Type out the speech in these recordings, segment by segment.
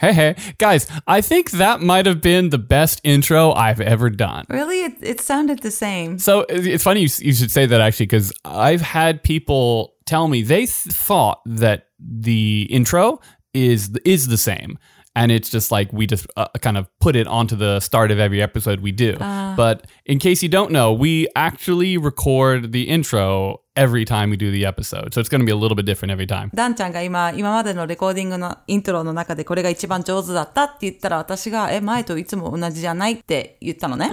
Hey, hey, guys, I think that might have been the best intro I've ever done. Really? It, it sounded the same. So it's funny you, you should say that actually, because I've had people tell me they th- thought that the intro is is the same, and it's just like we just uh, kind of put it onto the start of every episode we do. but in case you don't know, we actually record the intro every time we do the episode, so it's going to be a little bit different every time. ダンちゃんが今、今までのレコーディングのイントロの中でこれが一番上手だったって言ったら私が、え、前といつも同じじゃないって言ったのね。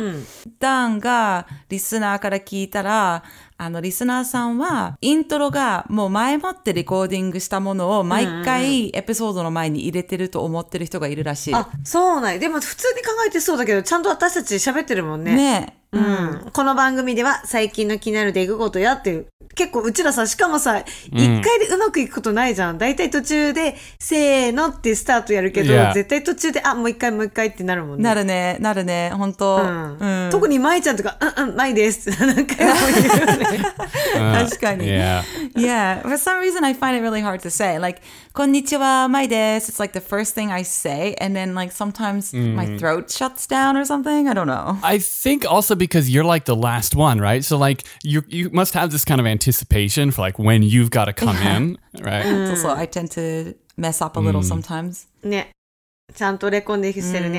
ダンがリスナーから聞いたら、あの、リスナーさんは、イントロがもう前もってレコーディングしたものを毎回エピソードの前に入れてると思ってる人がいるらしい。あ、そうなんやでも普通に考えてそうだけど、ちゃんと私たち喋ってるもんね。ねえ。うん。この番組では最近の気になる出来事やっていう、結構うちらさ、しかもさ、一、回でうまくいくことないじゃん。だいたい途中で、せーのってスタートやるけど.絶対途中で、あ、もう一回もう一回ってなるもんね。なるね、なるね、本当、うんうん特に舞ちゃんとか、うんうん、舞ですって何回も言うよね。Uh, 確かに。yeah. Yeah, for some reason I find it really hard to say. Like, konnichiwa, my des. It's like the first thing I say, and then like sometimes my throat shuts down or something. I don't know. I think also because you're like the last one, right? So like you you must have this kind of anticipation for like when you've got to come in, right? So, I tend to mess up a little mm. sometimes. ね。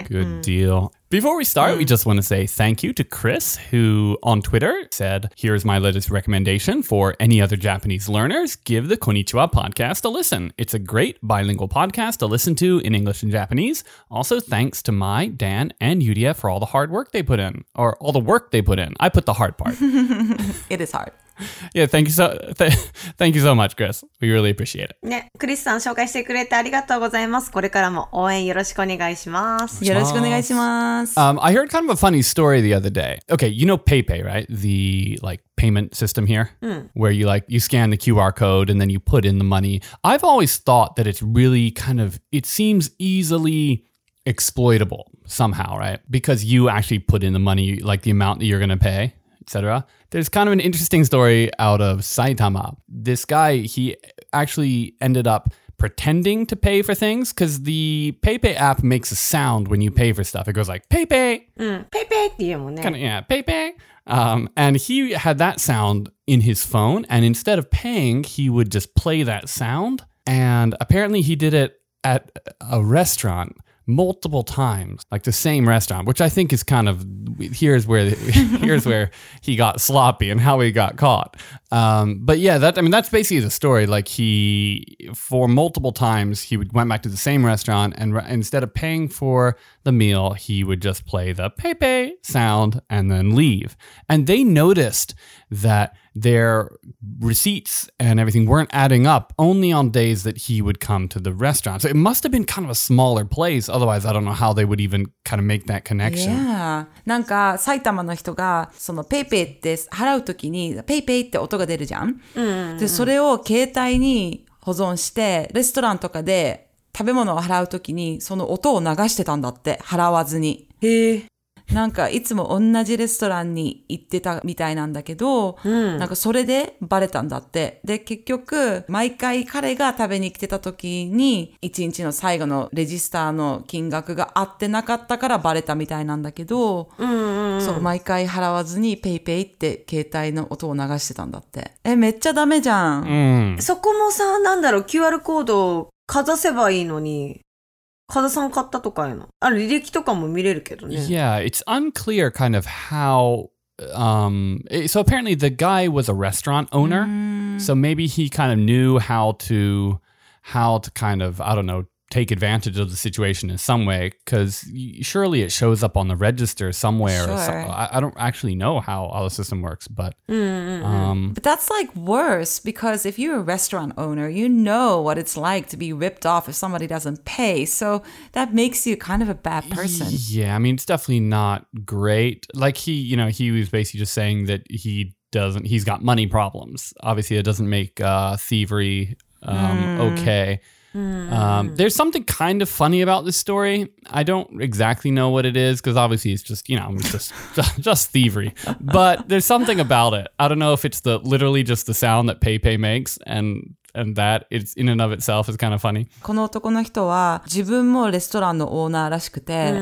Good mm. deal. Before we start, we mm. just want to say thank you to Chris, who on Twitter said, Here's my latest recommendation for any other Japanese learners. Give the Konnichiwa podcast a listen. It's a great bilingual podcast to listen to in English and Japanese. Also, thanks to Mai, Dan, and Yuria for all the hard work they put in, or all the work they put in. I put the hard part. it is hard. yeah, thank you so th- thank you so much, Chris. We really appreciate it. ね、クリスさん紹介してくれてありがとうございます。これからも応援よろしくお願いします。よろしくお願いします。 Um, I heard kind of a funny story the other day. Okay, you know PayPay, right? The like payment system here, where you like you scan the QR code and then you put in the money. I've always thought that it's really kind of it seems easily exploitable somehow, right? Because you actually put in the money, like the amount that you're going to pay, etc. There's kind of an interesting story out of Saitama. This guy, he actually ended up pretending to pay for things because the PayPay app makes a sound when you pay for stuff. It goes like PayPay, mm, PayPay, kind of, yeah, PayPay. Um, and he had that sound in his phone, and instead of paying, he would just play that sound. And apparently, he did it at a restaurant multiple times, like the same restaurant, which I think is kind of here's where here's where he got sloppy and how he got caught. Um, but yeah, that I mean that's basically the story. Like he for multiple times he would went back to the same restaurant and re- instead of paying for the meal, he would just play the PayPay sound and then leave. And they noticed that their receipts and everything weren't adding up only on days that he would come to the restaurant. So it must have been kind of a smaller place. Otherwise, I don't know how they would even kind of make that connection. Yeah. なんか、埼玉の人が、そのペイペイって払うときに、ペイペイって音が出るじゃん,、で、それを携帯に保存して、レストランとかで食べ物を払うときに、その音を流してたんだって、払わずに。へえ。 なんか、いつも同じレストランに行ってたみたいなんだけど、なんかそれでバレたんだって。で、結局、毎回彼が食べに来てた時に、一日の最後のレジスターの金額が合ってなかったからバレたみたいなんだけど、そう、毎回払わずにペイペイって携帯の音を流してたんだって。え、めっちゃダメじゃん。そこもさ、なんだろう、QR コードをかざせばいいのに、Yeah, it's unclear kind of how. Um, so apparently the guy was a restaurant owner, so maybe he kind of knew how to, how to kind of I don't know take advantage of the situation in some way because surely it shows up on the register somewhere. Sure. I, I don't actually know how, how the system works, but um, But that's like worse because if you're a restaurant owner, you know what it's like to be ripped off if somebody doesn't pay. So that makes you kind of a bad person. yeah, I mean, it's definitely not great. Like he, you know, he was basically just saying that he doesn't, he's got money problems. Obviously, it doesn't make uh, thievery um, okay. Um, there's something kind of funny about this story. I don't exactly know what it is because obviously it's just you know it's just just thievery. But there's something about it. I don't know if it's the literally just the sound that PayPay makes and and that it's in and of itself is kind of funny. この男の人は自分もレストランのオーナーらしくて、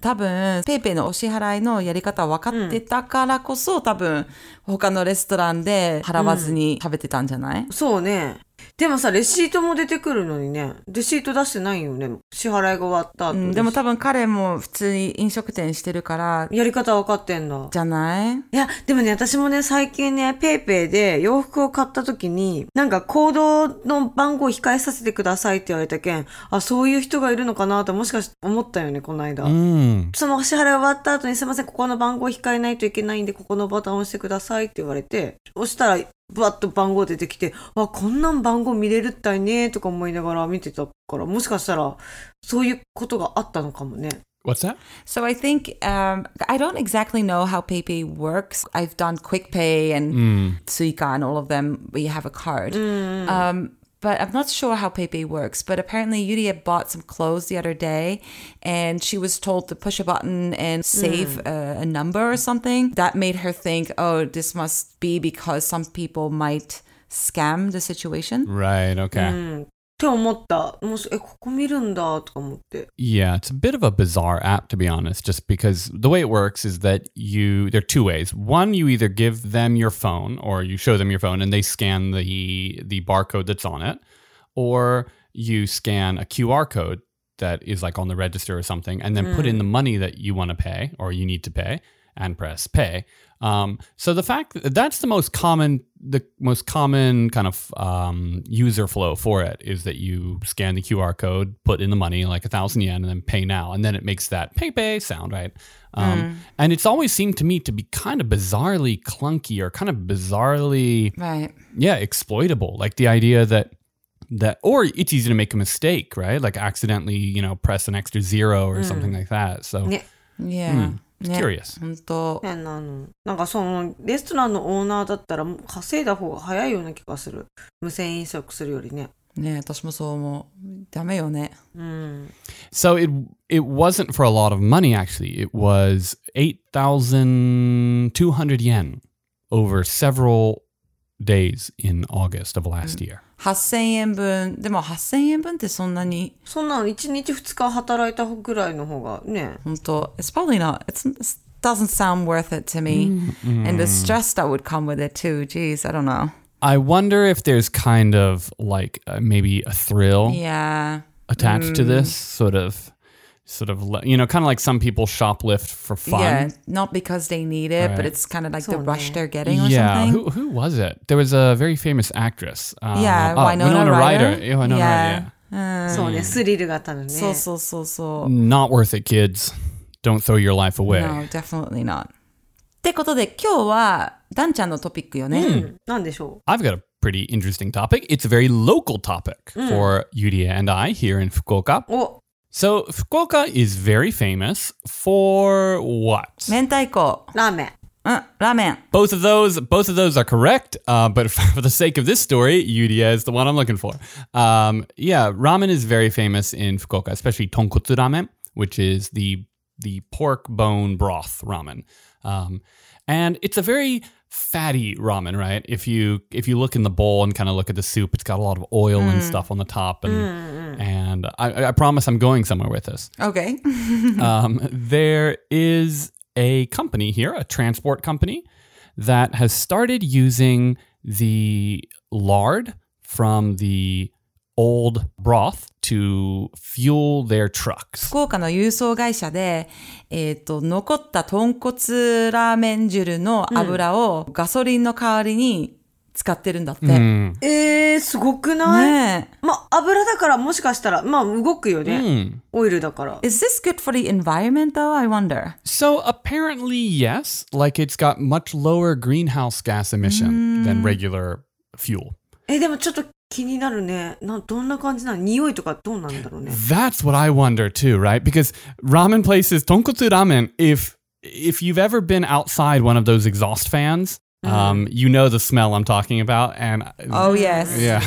多分、ペイペイのお支払いのやり方分かってたからこそ、多分、他のレストランで払わずに食べてたんじゃない、そうね。でもさ、レシートも出てくるのにね、レシート出してないよね。支払いが終わった後、うんでも多分彼も普通に飲食店してるから、やり方分かってんだ。じゃない？いや、でもね、私もね、最近ね、ペイペイで洋服を買った時に、なんかコードの番号を控えさせてくださいって言われたけん、あ、そういう人がいるのかなともしかして思ったよね、この間。Mm. その支払い終わった後にすいません、ここの番号控えないといけないんで、ここのボタンを押してくださいって言われて、押したら、ブワッと番号出てきて、あ、こんなん番番号見れるったいねとか思いながら見てたからもしかしたらそういうことがあったのかもね。What's that? So I think um, I don't exactly know how PayPay works. I've done QUICPay and mm. Suica and all of them We have a card. Mm. Um, but I'm not sure how PayPay works. But apparently, Yuria bought some clothes the other day, and she was told to push a button and save mm. a, a number or something. That made her think, oh, this must be because some people might scam the situation." Right. Okay. うん。って思った。もし、え、ここ見るんだ、とか思って。 Yeah, it's a bit of a bizarre app to be honest, just because the way it works is that you there are two ways. One, you either give them your phone or you show them your phone and they scan the the barcode that's on it, or you scan a QR code that is like on the register or something and then put in the money that you want to pay or you need to pay and press pay. Um, so the fact that that's the most common, the most common kind of um, user flow for it is that you scan the QR code, put in the money like a thousand yen, and then pay now, and then it makes that PayPay sound right. Um, And it's always seemed to me to be kind of bizarrely clunky or kind of bizarrely Right. yeah exploitable like the idea that that or it's easy to make a mistake right like accidentally you know press an extra zero or something like that so ね。Yeah. it's ね curious 本当。ね、あの、なんかその、レストランのオーナーだったら、稼いだ方が早いような気がする。無線飲食するよりね。ね私もそう思う。ダメよね。うん。so it it wasn't for a lot of money actually it was 8200 yen over several days in august of last year 8000円分。でも8000円分ってそんなに、そんなの1日2日働いたぐらいの方がね。本当 It's probably not. It's, it doesn't sound worth it to me. And the stress that would come with it too. Jeez, I don't know. i wonder if there's kind of like uh, maybe a thrill Yeah. attached to this sort of sort of le- you know kind of like some people shoplift for fun Yeah. Not because they need it, but Right. it's kind of like the So rush ne. they're getting or yeah, something. who who was it? There was a very famous actress. Uh, yeah, oh, Winona, Ryder. Yeah, Winona yeah. Ryder. そうね、スリルがたるね。そうそうそうそう。 Yeah. Not worth it, kids. Don't throw your life away. No, definitely not. ってことで今日はダンちゃんのトピックよね。うん。なんでしょ I've got a pretty interesting topic. It's a very local topic for Yuria and I here in Fukuoka. う。お、 So Fukuoka is very famous for what? 明太子。ラーメン。うん、ラーメン。 Both of those, both of those are correct. Uh, but for the sake of this story, Yuria is the one I'm looking for. Um, yeah, ramen is very famous in Fukuoka, especially tonkotsu ramen, which is the the pork bone broth ramen. Um, and it's a very fatty ramen, right? If you if you look in the bowl and kind of look at the soup, it's got a lot of oil and mm. stuff on the top, and mm, mm, and I, I promise I'm going somewhere with this Okay. um, there is a company here, a transport company, that has started using the lard from the old broth to fuel their trucks. 福岡の郵送会社で、えっ、と、残った豚骨ラーメン汁の油をガソリンの代わりに使ってるんだって。Mm. えー、すごくない、ねえ。まあ、油だからもしかしたら、まあ、動くよね。Mm. オイルだから。Is this good for the environment though? I wonder. So apparently, yes. Like it's got much lower greenhouse gas emission than regular fuel. え、でもちょっと気になるね。などんな感じなの匂いとかどうなんだろうね。 That's what I wonder too, right? Because ramen places, tonkotsu ramen, if if you've ever been outside one of those exhaust fans, um, you know the smell I'm talking about. And Oh yes. yeah.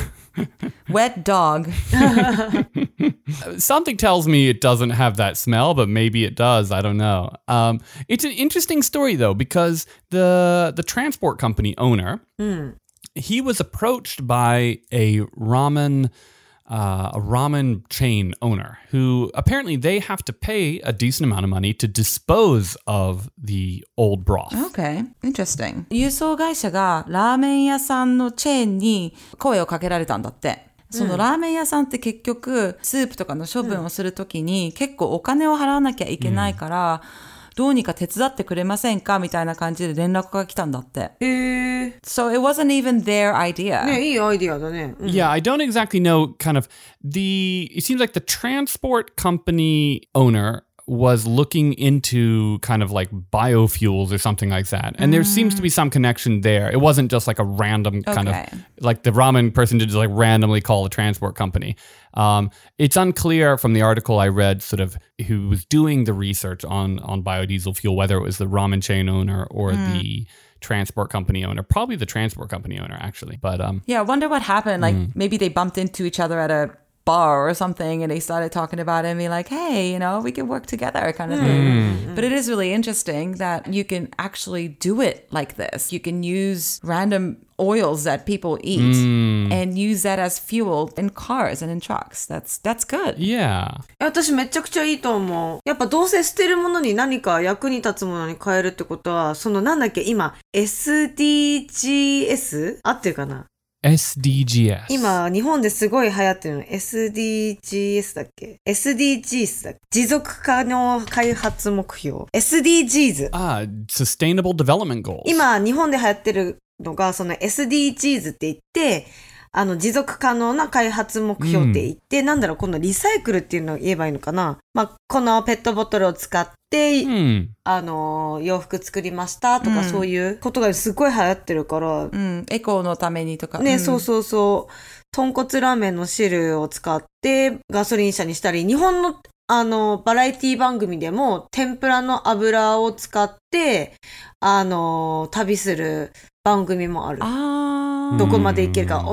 Wet dog. Something tells me it doesn't have that smell, but maybe it does. I don't know. Um, it's an interesting story though because the the transport company owner he was approached by a ramen uh, a ramen chain owner who apparently they have to pay a decent amount of money to dispose of the old broth. Okay, interesting. 輸送会社がラーメン屋さんのチェーンに声をかけられたんだって。そのラーメン屋さんって結局、スープとかの処分をするときに結構お金を払わなきゃいけないから、 どうにか手伝ってくれませんかみたいな感じで連絡が来たんだって。へえ。 So it wasn't even their idea. ね、いいアイディアだね。うん Yeah, I don't exactly know kind of the it seems like the transport company owner was looking into kind of like biofuels or something like that. And there seems to be some connection there. It wasn't just like a random kind Okay. of like the ramen person did just like randomly call a transport company. Um, it's unclear from the article I read, sort of who was doing the research on on biodiesel fuel, whether it was the ramen chain owner or the transport company owner. Probably the transport company owner, actually. But um, Yeah, I wonder what happened. Like maybe they bumped into each other at a bar or something and they started talking about it and be like, hey, you know, we can work together kind of thing. But it is really interesting that you can actually do it like this. You can use random oils that people eat and use that as fuel in cars and in trucks. That's that's good. yeah. 私めちゃくちゃいいと思う。やっぱどうせ捨てるものに何か役に立つものに変えるってことは、そのなんだっけ、今、SDGs? 合ってるかな SDGs. 今、日本ですごい流行ってるの。SDGs だっけ ?SDGs だっけ持続可能開発目標。SDGs。Ah, Sustainable Development Goals. 今、日本で流行ってるのが、その SDGs って言って、あの、持続可能な開発目標って言って、なんだろう、このリサイクルっていうのを言えばいいのかな。まあ、このペットボトルを使って、Hmm. あの、洋服作りましたとか、そういうことがすごい流行ってるから、うん、エコのためにとか。ね、んそうそうそう。豚骨ラーメンの汁を使ってガソリン車にしたり、日本のあの、バラエティ番組でも天ぷらの油を使って、あの、旅する番組もある。あーどこまで行けるか。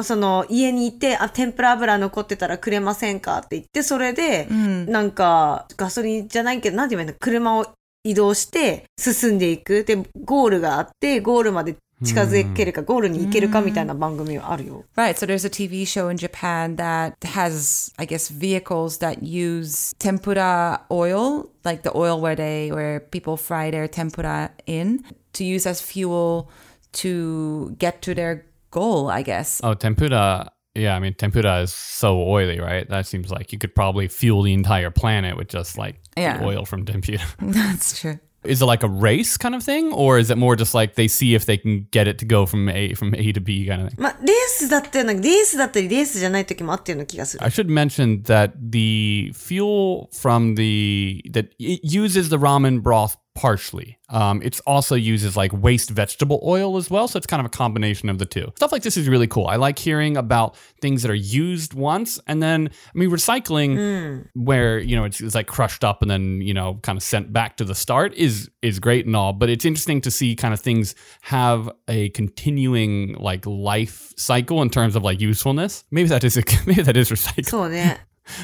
おその、家にいて、あ、天ぷら油残ってたらくれませんかって言って、それで、うん。なんか、ガソリンじゃないけど、なんて言えばいいの車を移動して進んでいく。で、ゴールがあって、ゴールまで近づけるか、ゴールに行けるかみたいな番組はあるよ。Right. So there's a TV show in Japan that has, I guess, vehicles that use tempura oil, like the oil where they where people fry their tempura in, to use as fuel to get to their goal. I guess. Oh, tempura. Yeah, I mean, tempura is so oily, right? That seems like you could probably fuel the entire planet with just like the Yeah. oil from tempura. That's true. is it like a race kind of thing, or is it more just like they see if they can get it to go from A from A to B kind of thing? まあ、レースだったような、レースだったり、レースじゃない時もあったような気がする。 I should mention that the fuel from the that it uses the ramen broth partially. Um, it also uses like waste vegetable oil as well, so it's kind of a combination of the two. Stuff like this is really cool. I like hearing about things that are used once and then I mean recycling where you know it's, it's like crushed up and then you know kind of sent back to the start is is great and all, but it's interesting to see kind of things have a continuing like life cycle in terms of like usefulness. Maybe that is a, maybe that is recycling. そうね。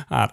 I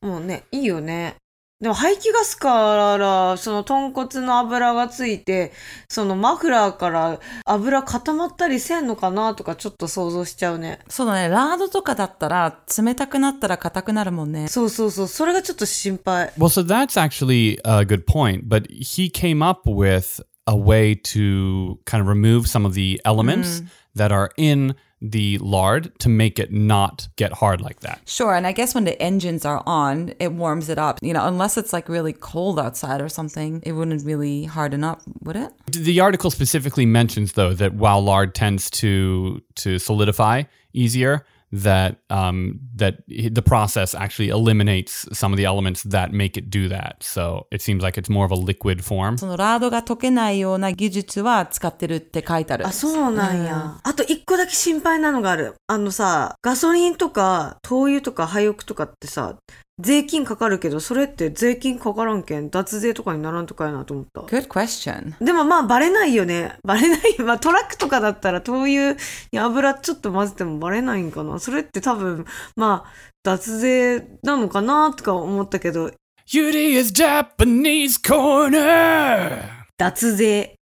もうね、いいよね。 でも排気ガスから、その豚骨の油がついて、そのマフラーから油固まったりせんのかなとかちょっと想像しちゃうね。そうだね。ラードとかだったら冷たくなったら硬くなるもんね。そうそうそう。それがちょっと心配。Well, so that's actually a good point. But he came up with a way to kind of remove some of the elements that are in the lard to make it not get hard like that. Sure, and I guess when the engines are on, it warms it up. You know, unless it's like really cold outside or something, it wouldn't really harden up, would it? The article specifically mentions though that while lard tends to to solidify easier, that um, that the process actually eliminates some of the elements that make it do that. So it seems like it's more of a liquid form. そのラードが溶けないような技術は使ってるって書いてある。あ、そうなんや。あと一個だけ心配なのがある。あのさ、ガソリンとか、灯油とか廃屋とかってさ、税金かかるけど、それって税金かからんけん、脱税とかにならんとかやなと思った。Good question. でもまあバレないよね。バレない。まあトラックとかだったら灯油に油ちょっと混ぜてもバレないんかな。それって多分、まあ脱税なのかなとか思ったけど、Yudi's Japanese Corner! 脱税。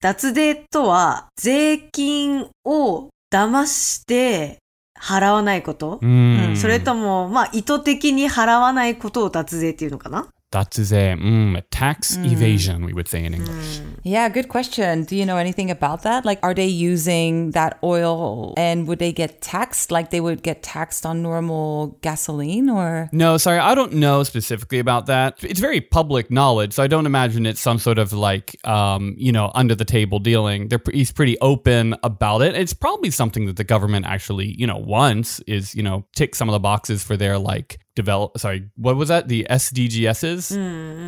脱税とは税金を騙して払わないこと、Mm. それとも、まあ意図的に払わないことを脱税っていうのかな？That's a mm, tax evasion, we would say in English. Yeah, good question. Do you know anything about that? Like, are they using that oil and would they get taxed like they would get taxed on normal gasoline or? No, sorry, I don't know specifically about that. It's very public knowledge, so I don't imagine it's some sort of like, um, you know, under the table dealing. They're, he's pretty open about it. It's probably something that the government actually, you know, wants is, you know, tick some of the boxes for their like develop. Sorry, what was that? The SDGSs,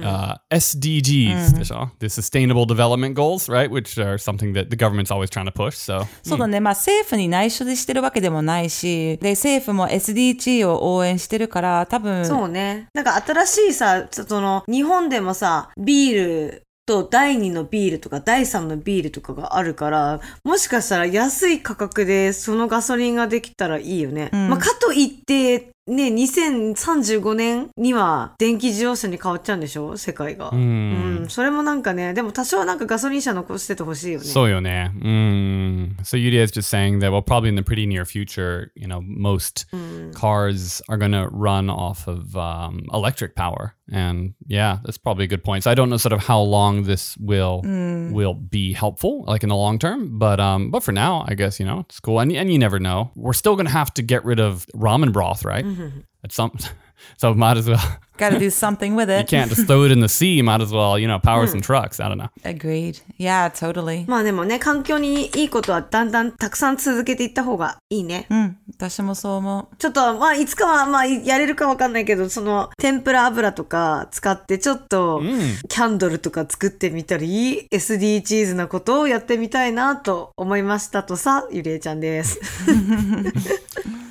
uh, SDGs, でしょ? the Sustainable Development Goals, right? Which are something that the government's always trying to push. So そうだね。まあ政府に内緒でしてるわけでもないし、で、政府も SDG を応援してるから、多分、そうね。なんか新しいさ、その、日本でもさ、ビールと第2のビールとか第3のビールとかがあるから、もしかしたら安い価格でそのガソリンができたらいいよね。まあ、かといって、ね、2035年には電気自動車に変わっちゃうんでしょ世界が。うん。それもなんかね、でも多少なんかガソリン車残しててほしいよね。So, yone. Mm. So, Yudia is just saying that, well, probably in the pretty near future, you know, most cars are going to run off of um, electric power. And yeah, that's probably a good point. So, I don't know sort of how long this will will be helpful, like in the long term. But um, but for now, I guess, you know, it's cool. And, and you never know. We're still going to have to get rid of ramen broth, right? At some, so might as well. gotta do something with You it. can't just throw it in the sea. Might as well, you know, power some trucks. I don't know. Agreed. Yeah, totally. まあでもね、環境にいいことはだんだんたくさん続けていった方がいいね。うん、私もそう思う。ちょっと、まあ、いつかは、まあ、やれるかわかんないけど、その、天ぷら油とか使って、ちょっと、キャンドルとか作ってみたり、SDGs なことをやってみたいなと思いましたとさ、ゆりえちゃんです。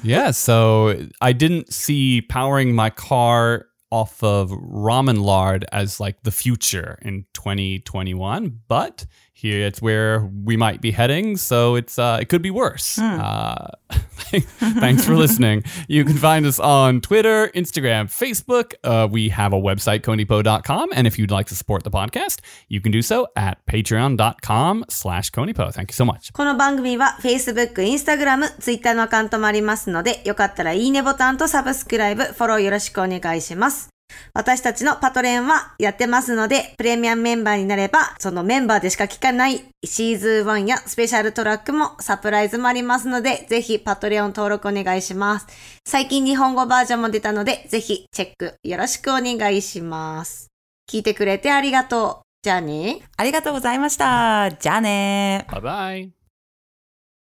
Yeah, so I didn't see powering my car off of ramen lard as like the future in 2021, but here it's where we might be heading, so it's uh, it could be worse. Uh, thanks for listening. You can find us on Twitter, Instagram, Facebook. Uh, we have a website, conipo.com, and if you'd like to support the podcast, you can do so at patreon.com slash conipo. Thank you so much. この番組は Facebook、Instagram、Twitter のアカウントもありますので、よかったらいいねボタンとサブスクライブ、フォローよろしくお願いします。 私たちのパトレンはやってますので、プレミアムメンバーになれば、そのメンバーでしか聞かないシーズン1やスペシャルトラックもサプライズもありますので、ぜひパトレオン登録お願いします。最近日本語バージョンも出たので、ぜひチェックよろしくお願いします。聞いてくれてありがとう。じゃあね。ありがとうございました。じゃあね Bye bye.